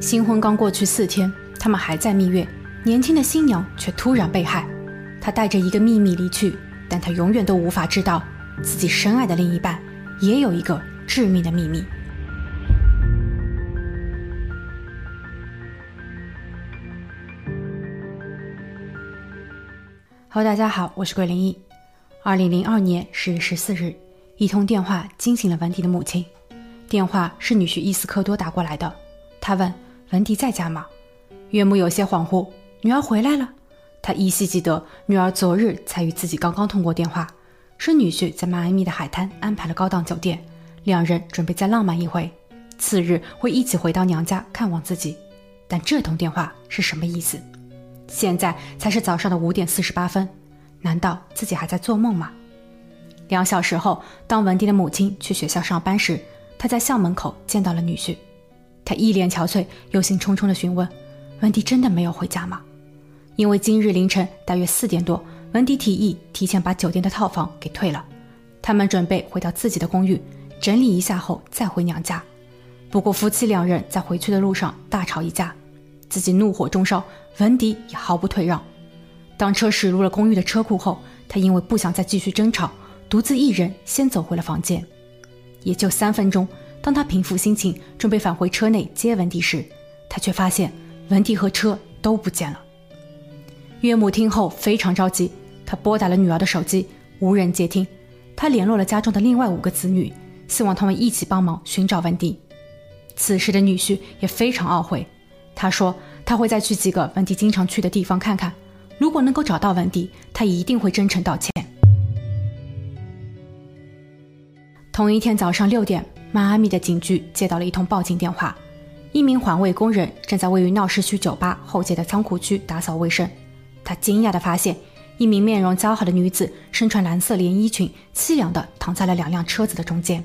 新婚刚过去四天，他们还在蜜月，年轻的新娘却突然被害。她带着一个秘密离去，但她永远都无法知道，自己深爱的另一半也有一个致命的秘密。Hello，大家好，我是桂林一。二零零二年十月十四日，一通电话惊醒了文迪的母亲。电话是女婿伊斯科多打过来的，他问文迪在家吗？岳母有些恍惚，女儿回来了。她依稀记得女儿昨日才与自己刚刚通过电话，说女婿在迈阿密的海滩安排了高档酒店，两人准备再浪漫一回，次日会一起回到娘家看望自己。但这通电话是什么意思？现在才是早上的五点四十八分，难道自己还在做梦吗？两小时后，当文迪的母亲去学校上班时，她在校门口见到了女婿。他一脸憔悴，忧心忡忡地询问：“文迪真的没有回家吗？”因为今日凌晨大约四点多，文迪提议提前把酒店的套房给退了，他们准备回到自己的公寓整理一下后再回娘家。不过夫妻两人在回去的路上大吵一架。自己怒火中烧，文迪也毫不退让。当车驶入了公寓的车库后，他因为不想再继续争吵，独自一人先走回了房间。也就三分钟，当他平复心情，准备返回车内接文迪时，他却发现文迪和车都不见了。岳母听后非常着急，她拨打了女儿的手机，无人接听。他联络了家中的另外五个子女，希望他们一起帮忙寻找文迪。此时的女婿也非常懊悔。他说：“他会再去几个文迪经常去的地方看看，如果能够找到文迪，他一定会真诚道歉。”同一天早上六点，迈阿密的警局接到了一通报警电话，一名环卫工人正在位于闹市区酒吧后街的仓库区打扫卫生。他惊讶地发现，一名面容姣好的女子身穿蓝色连衣裙，凄凉地躺在了两辆车子的中间。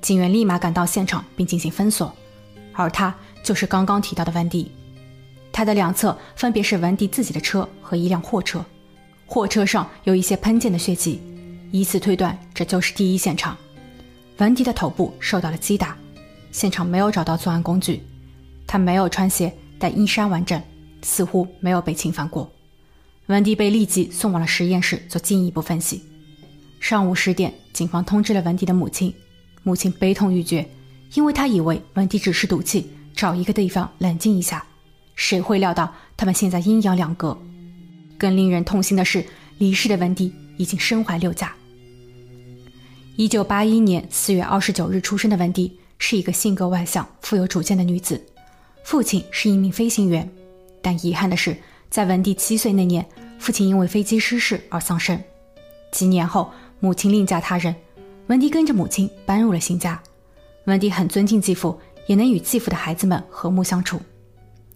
警员立马赶到现场并进行封锁，而他。就是刚刚提到的文迪，他的两侧分别是文迪自己的车和一辆货车，货车上有一些喷溅的血迹，以此推断这就是第一现场。文迪的头部受到了击打，现场没有找到作案工具，他没有穿鞋，但衣衫完整，似乎没有被侵犯过。文迪被立即送往了实验室做进一步分析。上午十点，警方通知了文迪的母亲，母亲悲痛欲绝，因为她以为文迪只是赌气。找一个地方冷静一下，谁会料到他们现在阴阳两隔？更令人痛心的是，离世的文迪已经身怀六甲。一九八一年四月二十九日出生的文迪是一个性格外向、富有主见的女子，父亲是一名飞行员。但遗憾的是，在文迪七岁那年，父亲因为飞机失事而丧生。几年后，母亲另嫁他人，文迪跟着母亲搬入了新家。文迪很尊敬继父。也能与继父的孩子们和睦相处。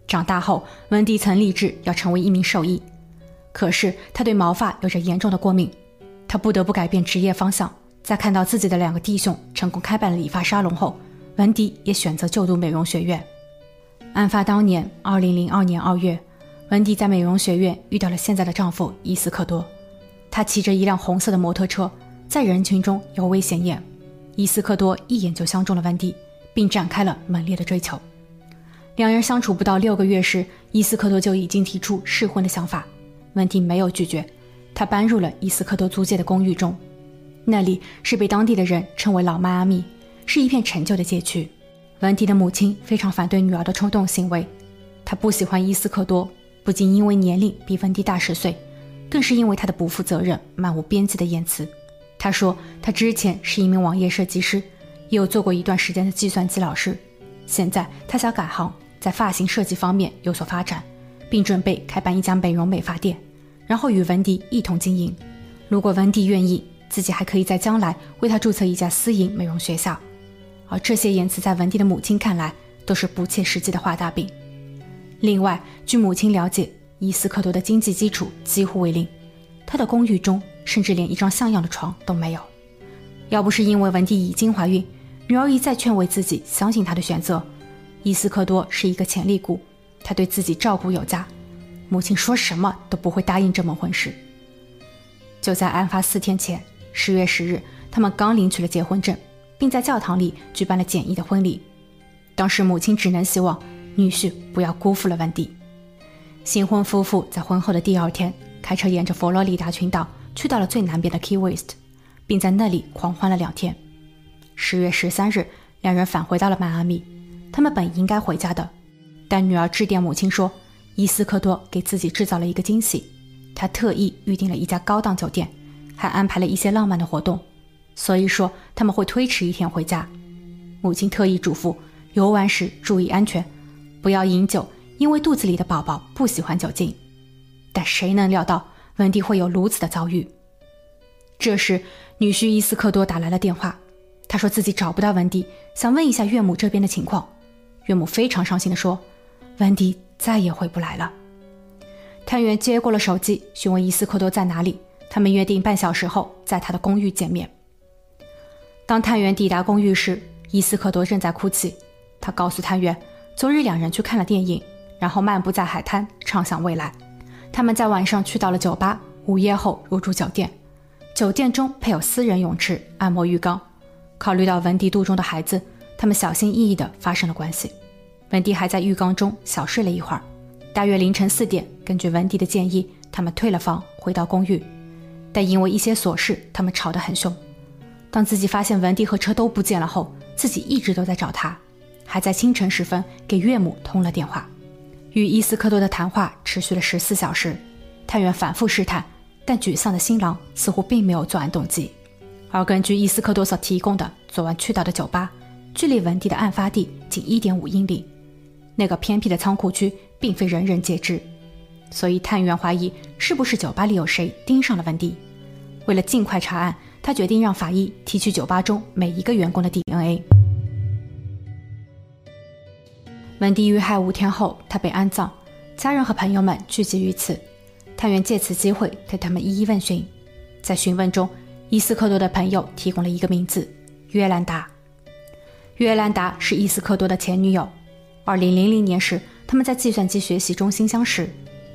长大后，文迪曾立志要成为一名兽医，可是他对毛发有着严重的过敏，他不得不改变职业方向。在看到自己的两个弟兄成功开办了理发沙龙后，文迪也选择就读美容学院。案发当年，二零零二年二月，文迪在美容学院遇到了现在的丈夫伊斯克多，他骑着一辆红色的摩托车，在人群中尤为显眼。伊斯克多一眼就相中了温迪。并展开了猛烈的追求。两人相处不到六个月时，伊斯科多就已经提出试婚的想法。文迪没有拒绝，他搬入了伊斯科多租借的公寓中。那里是被当地的人称为“老迈阿密”，是一片陈旧的街区。文迪的母亲非常反对女儿的冲动行为，她不喜欢伊斯科多，不仅因为年龄比文迪大十岁，更是因为他的不负责任、漫无边际的言辞。他说，他之前是一名网页设计师。也有做过一段时间的计算机老师，现在他想改行，在发型设计方面有所发展，并准备开办一家美容美发店，然后与文迪一同经营。如果文迪愿意，自己还可以在将来为他注册一家私营美容学校。而这些言辞在文迪的母亲看来都是不切实际的画大饼。另外，据母亲了解，伊斯克多的经济基础几乎为零，他的公寓中甚至连一张像样的床都没有。要不是因为文迪已经怀孕，女儿一再劝慰自己，相信他的选择。伊斯科多是一个潜力股，他对自己照顾有加，母亲说什么都不会答应这门婚事。就在案发四天前，十月十日，他们刚领取了结婚证，并在教堂里举办了简易的婚礼。当时母亲只能希望女婿不要辜负了温蒂。新婚夫妇在婚后的第二天，开车沿着佛罗里达群岛去到了最南边的 Key West，并在那里狂欢了两天。十月十三日，两人返回到了迈阿密。他们本应该回家的，但女儿致电母亲说，伊斯科多给自己制造了一个惊喜，他特意预订了一家高档酒店，还安排了一些浪漫的活动，所以说他们会推迟一天回家。母亲特意嘱咐游玩时注意安全，不要饮酒，因为肚子里的宝宝不喜欢酒精。但谁能料到文迪会有如此的遭遇？这时，女婿伊斯科多打来了电话，他说自己找不到文迪，想问一下岳母这边的情况。岳母非常伤心地说：“文迪再也回不来了。”探员接过了手机，询问伊斯科多在哪里。他们约定半小时后在他的公寓见面。当探员抵达公寓时，伊斯科多正在哭泣。他告诉探员，昨日两人去看了电影，然后漫步在海滩，畅想未来。他们在晚上去到了酒吧，午夜后入住酒店。酒店中配有私人泳池、按摩浴缸。考虑到文迪肚中的孩子。他们小心翼翼地发生了关系，文迪还在浴缸中小睡了一会儿。大约凌晨四点，根据文迪的建议，他们退了房，回到公寓。但因为一些琐事，他们吵得很凶。当自己发现文迪和车都不见了后，自己一直都在找他，还在清晨时分给岳母通了电话。与伊斯科多的谈话持续了十四小时，探员反复试探，但沮丧的新郎似乎并没有作案动机。而根据伊斯科多所提供的昨晚去到的酒吧。距离文迪的案发地仅一点五英里，那个偏僻的仓库区并非人人皆知，所以探员怀疑是不是酒吧里有谁盯上了文迪。为了尽快查案，他决定让法医提取酒吧中每一个员工的 DNA。文迪遇害五天后，他被安葬，家人和朋友们聚集于此。探员借此机会对他们一一问询。在询问中，伊斯科多的朋友提供了一个名字：约兰达。约兰达是伊斯科多的前女友。二零零零年时，他们在计算机学习中心相识，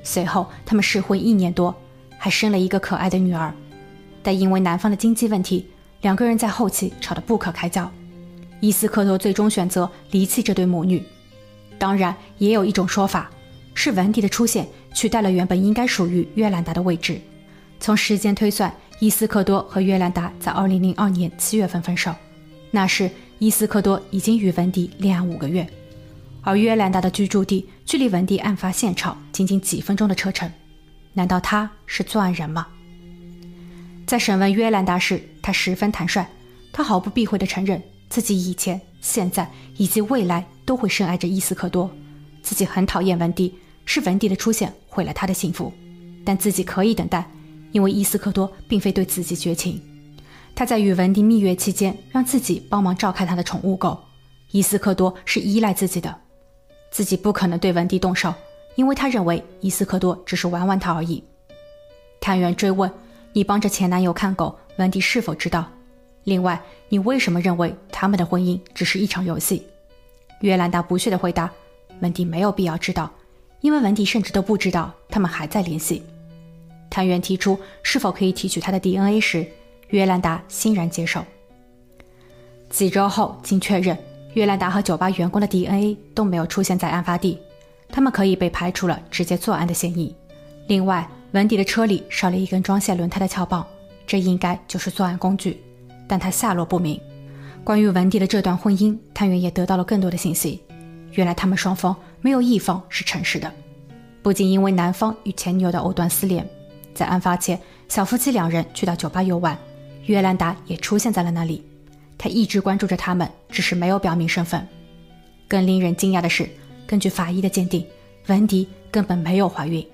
随后他们试婚一年多，还生了一个可爱的女儿。但因为男方的经济问题，两个人在后期吵得不可开交。伊斯科多最终选择离弃这对母女。当然，也有一种说法是文迪的出现取代了原本应该属于约兰达的位置。从时间推算，伊斯科多和约兰达在二零零二年七月份分手，那时。伊斯科多已经与文迪恋爱五个月，而约兰达的居住地距离文迪案发现场仅仅几分钟的车程。难道他是作案人吗？在审问约兰达时，他十分坦率，他毫不避讳地承认自己以前、现在以及未来都会深爱着伊斯科多，自己很讨厌文迪，是文迪的出现毁了他的幸福，但自己可以等待，因为伊斯科多并非对自己绝情。他在与文迪蜜月期间，让自己帮忙照看他的宠物狗伊斯科多，是依赖自己的，自己不可能对文迪动手，因为他认为伊斯科多只是玩玩他而已。探员追问：“你帮着前男友看狗，文迪是否知道？另外，你为什么认为他们的婚姻只是一场游戏？”约兰达不屑地回答：“文迪没有必要知道，因为文迪甚至都不知道他们还在联系。”探员提出是否可以提取他的 DNA 时。约兰达欣然接受。几周后，经确认，约兰达和酒吧员工的 DNA 都没有出现在案发地，他们可以被排除了直接作案的嫌疑。另外，文迪的车里少了一根装卸轮胎的撬棒，这应该就是作案工具，但他下落不明。关于文迪的这段婚姻，探员也得到了更多的信息。原来，他们双方没有一方是诚实的，不仅因为男方与前女友的藕断丝连，在案发前，小夫妻两人去到酒吧游玩。约兰达也出现在了那里，他一直关注着他们，只是没有表明身份。更令人惊讶的是，根据法医的鉴定，文迪根本没有怀孕。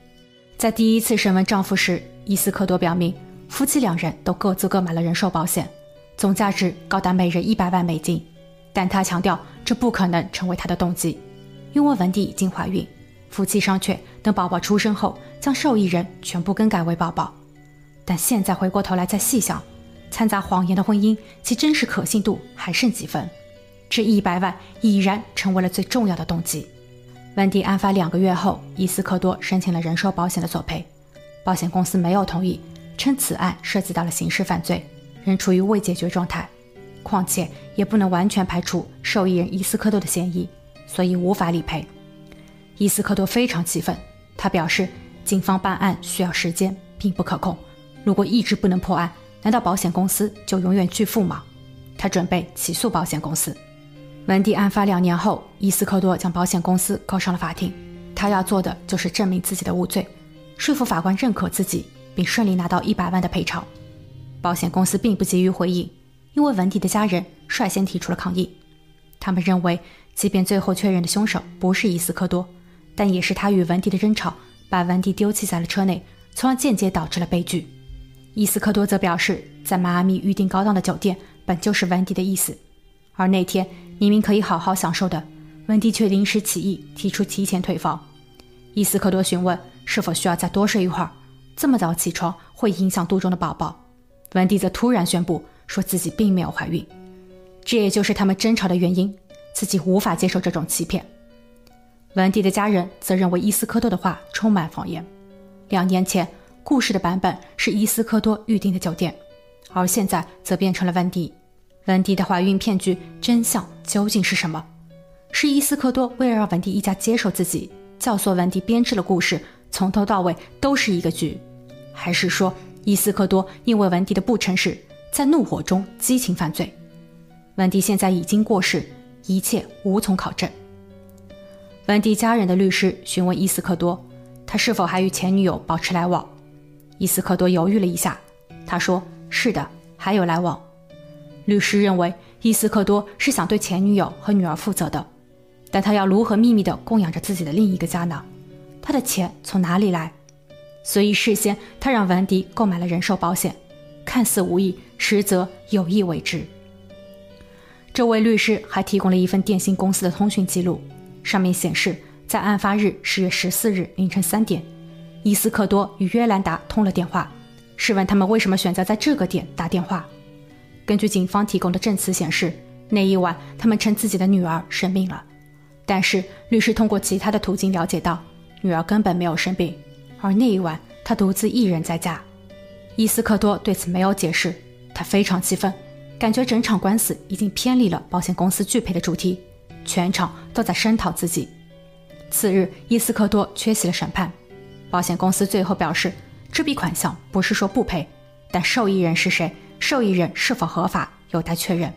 在第一次审问丈夫时，伊斯科多表明，夫妻两人都各自购买了人寿保险，总价值高达每人一百万美金。但他强调，这不可能成为他的动机，因为文迪已经怀孕，夫妻商榷，等宝宝出生后，将受益人全部更改为宝宝。但现在回过头来再细想。掺杂谎言的婚姻，其真实可信度还剩几分？这一百万已然成为了最重要的动机。温迪案发两个月后，伊斯科多申请了人寿保险的索赔，保险公司没有同意，称此案涉及到了刑事犯罪，仍处于未解决状态。况且也不能完全排除受益人伊斯科多的嫌疑，所以无法理赔。伊斯科多非常气愤，他表示警方办案需要时间，并不可控。如果一直不能破案，难道保险公司就永远拒付吗？他准备起诉保险公司。文迪案发两年后，伊斯科多将保险公司告上了法庭。他要做的就是证明自己的无罪，说服法官认可自己，并顺利拿到一百万的赔偿。保险公司并不急于回应，因为文迪的家人率先提出了抗议。他们认为，即便最后确认的凶手不是伊斯科多，但也是他与文迪的争吵把文迪丢弃在了车内，从而间接导致了悲剧。伊斯科多则表示，在迈阿密预订高档的酒店本就是文迪的意思，而那天明明可以好好享受的。文迪却临时起意，提出提前退房。伊斯科多询问是否需要再多睡一会儿，这么早起床会影响肚中的宝宝。文迪则突然宣布说自己并没有怀孕，这也就是他们争吵的原因。自己无法接受这种欺骗。文迪的家人则认为伊斯科多的话充满谎言。两年前，故事的版本是伊斯科多预定的酒店，而现在则变成了文迪。文迪的怀孕骗局真相究竟是什么？是伊斯科多为了让文迪一家接受自己，教唆文迪编织了故事，从头到尾都是一个局，还是说伊斯科多因为文迪的不诚实，在怒火中激情犯罪？文迪现在已经过世，一切无从考证。文迪家人的律师询问伊斯科多，他是否还与前女友保持来往？伊斯科多犹豫了一下，他说：“是的，还有来往。”律师认为伊斯科多是想对前女友和女儿负责的。但他要如何秘密地供养着自己的另一个家呢？他的钱从哪里来？所以事先他让文迪购买了人寿保险，看似无意，实则有意为之。这位律师还提供了一份电信公司的通讯记录，上面显示，在案发日十月十四日凌晨三点，伊斯克多与约兰达通了电话。试问他们为什么选择在这个点打电话？根据警方提供的证词显示，那一晚他们称自己的女儿生病了。但是律师通过其他的途径了解到，女儿根本没有生病，而那一晚她独自一人在家。伊斯克多对此没有解释，他非常气愤，感觉整场官司已经偏离了保险公司拒赔的主题，全场都在声讨自己。次日，伊斯克多缺席了审判，保险公司最后表示，这笔款项不是说不赔，但受益人是谁，受益人是否合法有待确认。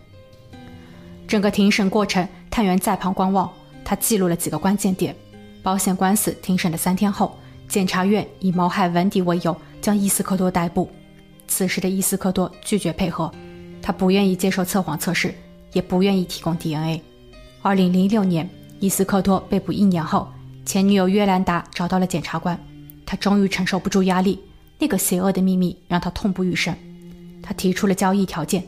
整个庭审过程，探员在旁观望。他记录了几个关键点。保险官司庭审的三天后，检察院以谋害文迪为由将伊斯科多逮捕。此时的伊斯科多拒绝配合，他不愿意接受测谎测试，也不愿意提供 DNA。二零零六年，伊斯科多被捕一年后，前女友约兰达找到了检察官。他终于承受不住压力，那个邪恶的秘密让他痛不欲生。他提出了交易条件，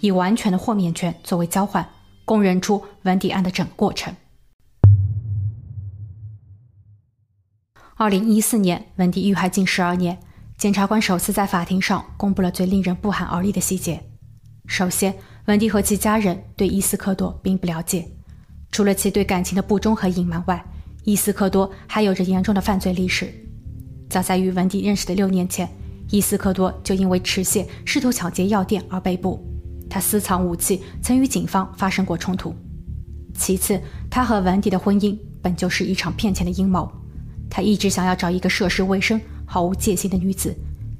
以完全的豁免权作为交换，供认出文迪案的整个过程。二零一四年，文迪遇害近十二年，检察官首次在法庭上公布了最令人不寒而栗的细节。首先，文迪和其家人对伊斯科多并不了解，除了其对感情的不忠和隐瞒外，伊斯科多还有着严重的犯罪历史。早在与文迪认识的六年前，伊斯科多就因为持械试图抢劫药店而被捕。他私藏武器，曾与警方发生过冲突。其次，他和文迪的婚姻本就是一场骗钱的阴谋。他一直想要找一个涉世未深、毫无戒心的女子，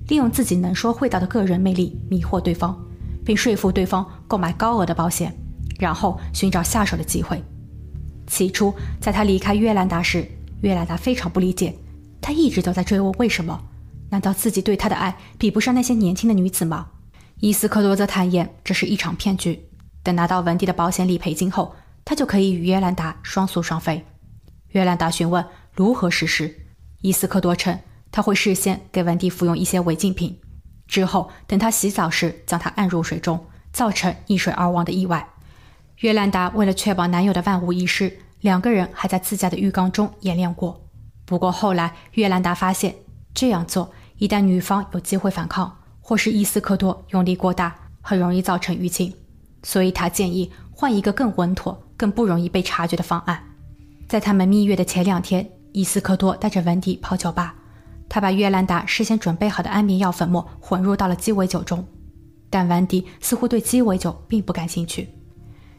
利用自己能说会道的个人魅力迷惑对方，并说服对方购买高额的保险，然后寻找下手的机会。起初，在他离开约兰达时，约兰达非常不理解，他一直都在追问为什么？难道自己对他的爱比不上那些年轻的女子吗？伊斯科多则坦言这是一场骗局，等拿到文迪的保险理赔金后，他就可以与约兰达双宿双飞。约兰达询问。如何实施？伊斯科多称，他会事先给文迪服用一些违禁品，之后等他洗澡时将他按入水中，造成溺水而亡的意外。约兰达为了确保男友的万无一失，两个人还在自家的浴缸中演练过。不过后来，约兰达发现这样做一旦女方有机会反抗，或是伊斯科多用力过大，很容易造成淤青，所以他建议换一个更稳妥、更不容易被察觉的方案。在他们蜜月的前两天。伊斯科多带着文迪泡酒吧，他把约兰达事先准备好的安眠药粉末混入到了鸡尾酒中，但文迪似乎对鸡尾酒并不感兴趣。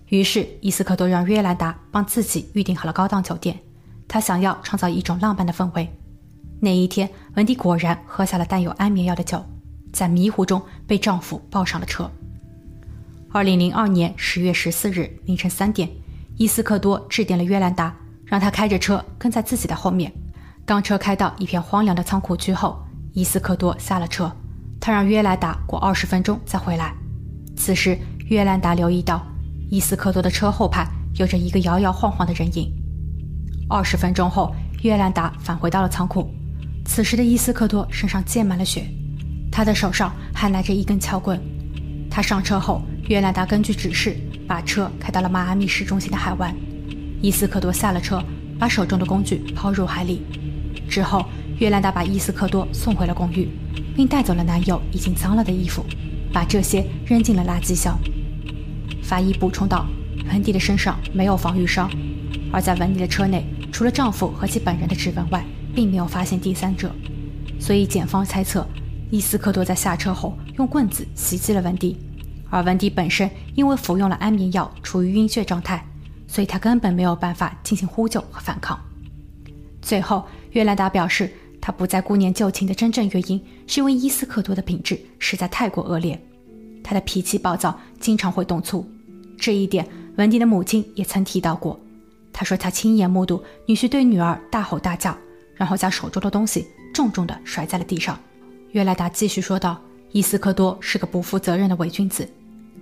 于是伊斯科多让约兰达帮自己预订好了高档酒店，她想要创造一种浪漫的氛围。那一天，文迪果然喝下了带有安眠药的酒，在迷糊中被丈夫抱上了车。二零零二年十月十四日凌晨三点，伊斯克多致电了约兰达，让他开着车跟在自己的后面。当车开到一片荒凉的仓库区后，伊斯克多下了车，他让约兰达过二十分钟再回来。此时，约兰达留意到伊斯克多的车后排有着一个摇摇晃晃的人影。二十分钟后，约兰达返回到了仓库。此时的伊斯克多身上溅满了血，他的手上还拿着一根撬棍。他上车后，约兰达根据指示把车开到了迈阿密市中心的海湾。伊斯克多下了车，把手中的工具抛入海里。之后，约兰达把伊斯克多送回了公寓，并带走了男友已经脏了的衣服，把这些扔进了垃圾箱。法医补充道，文迪的身上没有防御伤，而在文迪的车内，除了丈夫和其本人的指纹外，并没有发现第三者，所以检方猜测伊斯克多在下车后用棍子袭击了文迪，而文迪本身因为服用了安眠药，处于晕眩状态，所以他根本没有办法进行呼救和反抗。最后，约兰达表示，他不再顾念旧情的真正原因是因为伊斯克多的品质实在太过恶劣，他的脾气暴躁，经常会动粗。这一点，文迪的母亲也曾提到过。他说他亲眼目睹女婿对女儿大吼大叫。然后将手中的东西重重地摔在了地上。约莱达继续说道：“伊斯科多是个不负责任的伪君子。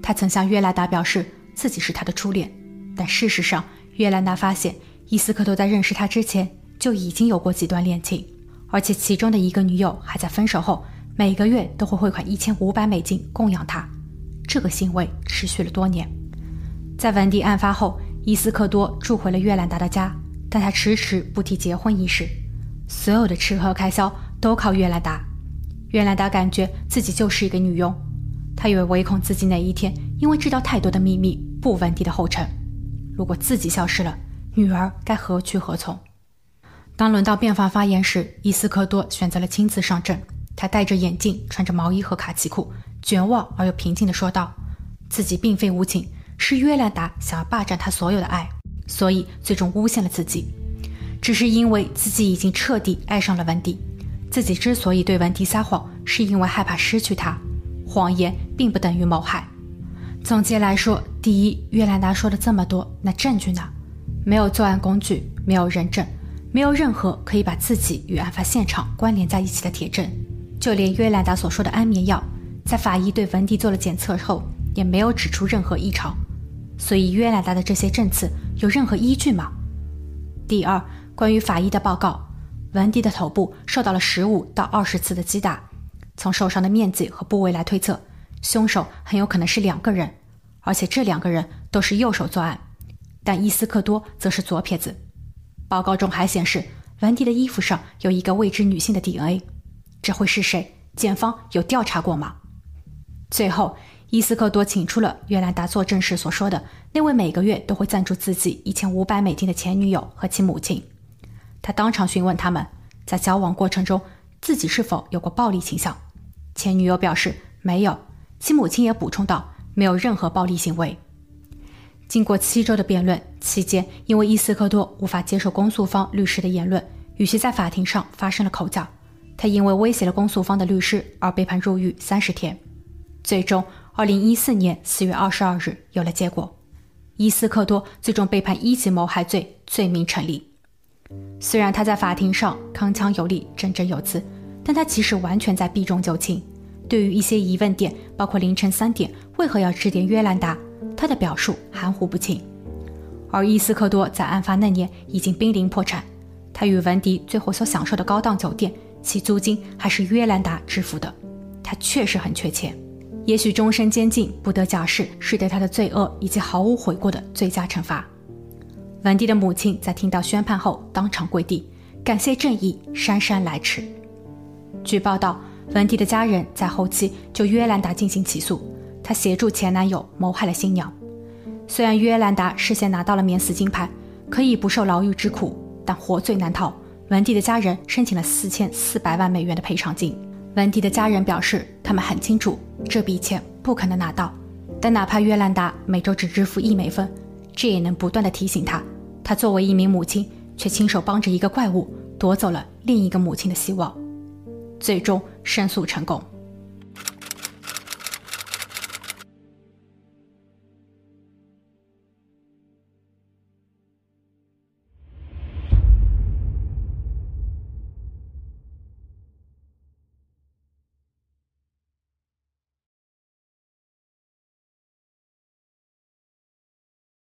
他曾向约莱达表示自己是他的初恋，但事实上，约兰达发现伊斯科多在认识他之前就已经有过几段恋情，而且其中的一个女友还在分手后每个月都会汇款一千五百美金供养他。这个行为持续了多年。在文迪案发后，伊斯科多住回了约兰达的家，但他迟迟不提结婚一事。”所有的吃喝开销都靠约兰达。约兰达感觉自己就是一个女佣，她以为唯恐自己哪一天因为知道太多的秘密步文迪的后尘。如果自己消失了，女儿该何去何从？当轮到辩方发言时，伊斯科多选择了亲自上阵。他戴着眼镜，穿着毛衣和卡其裤，绝望而又平静地说道：“自己并非无情，是约兰达想要霸占他所有的爱，所以最终诬陷了自己。”只是因为自己已经彻底爱上了文迪，自己之所以对文迪撒谎，是因为害怕失去他。谎言并不等于谋害。总结来说，第一，约兰达说了这么多，那证据呢？没有作案工具，没有人证，没有任何可以把自己与案发现场关联在一起的铁证。就连约兰达所说的安眠药，在法医对文迪做了检测后，也没有指出任何异常。所以，约兰达的这些证词有任何依据吗？第二。关于法医的报告，文迪的头部受到了十五到二十次的击打。从受伤的面积和部位来推测，凶手很有可能是两个人，而且这两个人都是右手作案。但伊斯克多则是左撇子。报告中还显示，文迪的衣服上有一个未知女性的 DNA，这会是谁？检方有调查过吗？最后，伊斯克多请出了约兰达作证时所说的那位每个月都会赞助自己一千五百美金的前女友和其母亲。他当场询问他们，在交往过程中自己是否有过暴力倾向。前女友表示没有，其母亲也补充道没有任何暴力行为。经过七周的辩论期间，因为伊斯科多无法接受公诉方律师的言论，与其在法庭上发生了口角。他因为威胁了公诉方的律师而被判入狱三十天。最终，二零一四年四月二十二日有了结果，伊斯克多最终被判一级谋害罪罪名成立。虽然他在法庭上铿锵有力、振振有词，但他其实完全在避重就轻。对于一些疑问点，包括凌晨三点为何要致电约兰达，他的表述含糊不清。而伊斯科多在案发那年已经濒临破产，他与文迪最后所享受的高档酒店，其租金还是约兰达支付的。他确实很缺钱，也许终身监禁不得假释是对他的罪恶以及毫无悔过的最佳惩罚。文迪的母亲在听到宣判后当场跪地，感谢正义姗姗来迟。据报道，文迪的家人在后期就约兰达进行起诉，他协助前男友谋害了新娘。虽然约兰达事先拿到了免死金牌，可以不受牢狱之苦，但活罪难逃。文迪的家人申请了四千四百万美元的赔偿金。文迪的家人表示，他们很清楚这笔钱不可能拿到，但哪怕约兰达每周只支付一美分，这也能不断的提醒他。他作为一名母亲，却亲手帮着一个怪物夺走了另一个母亲的希望，最终申诉成功。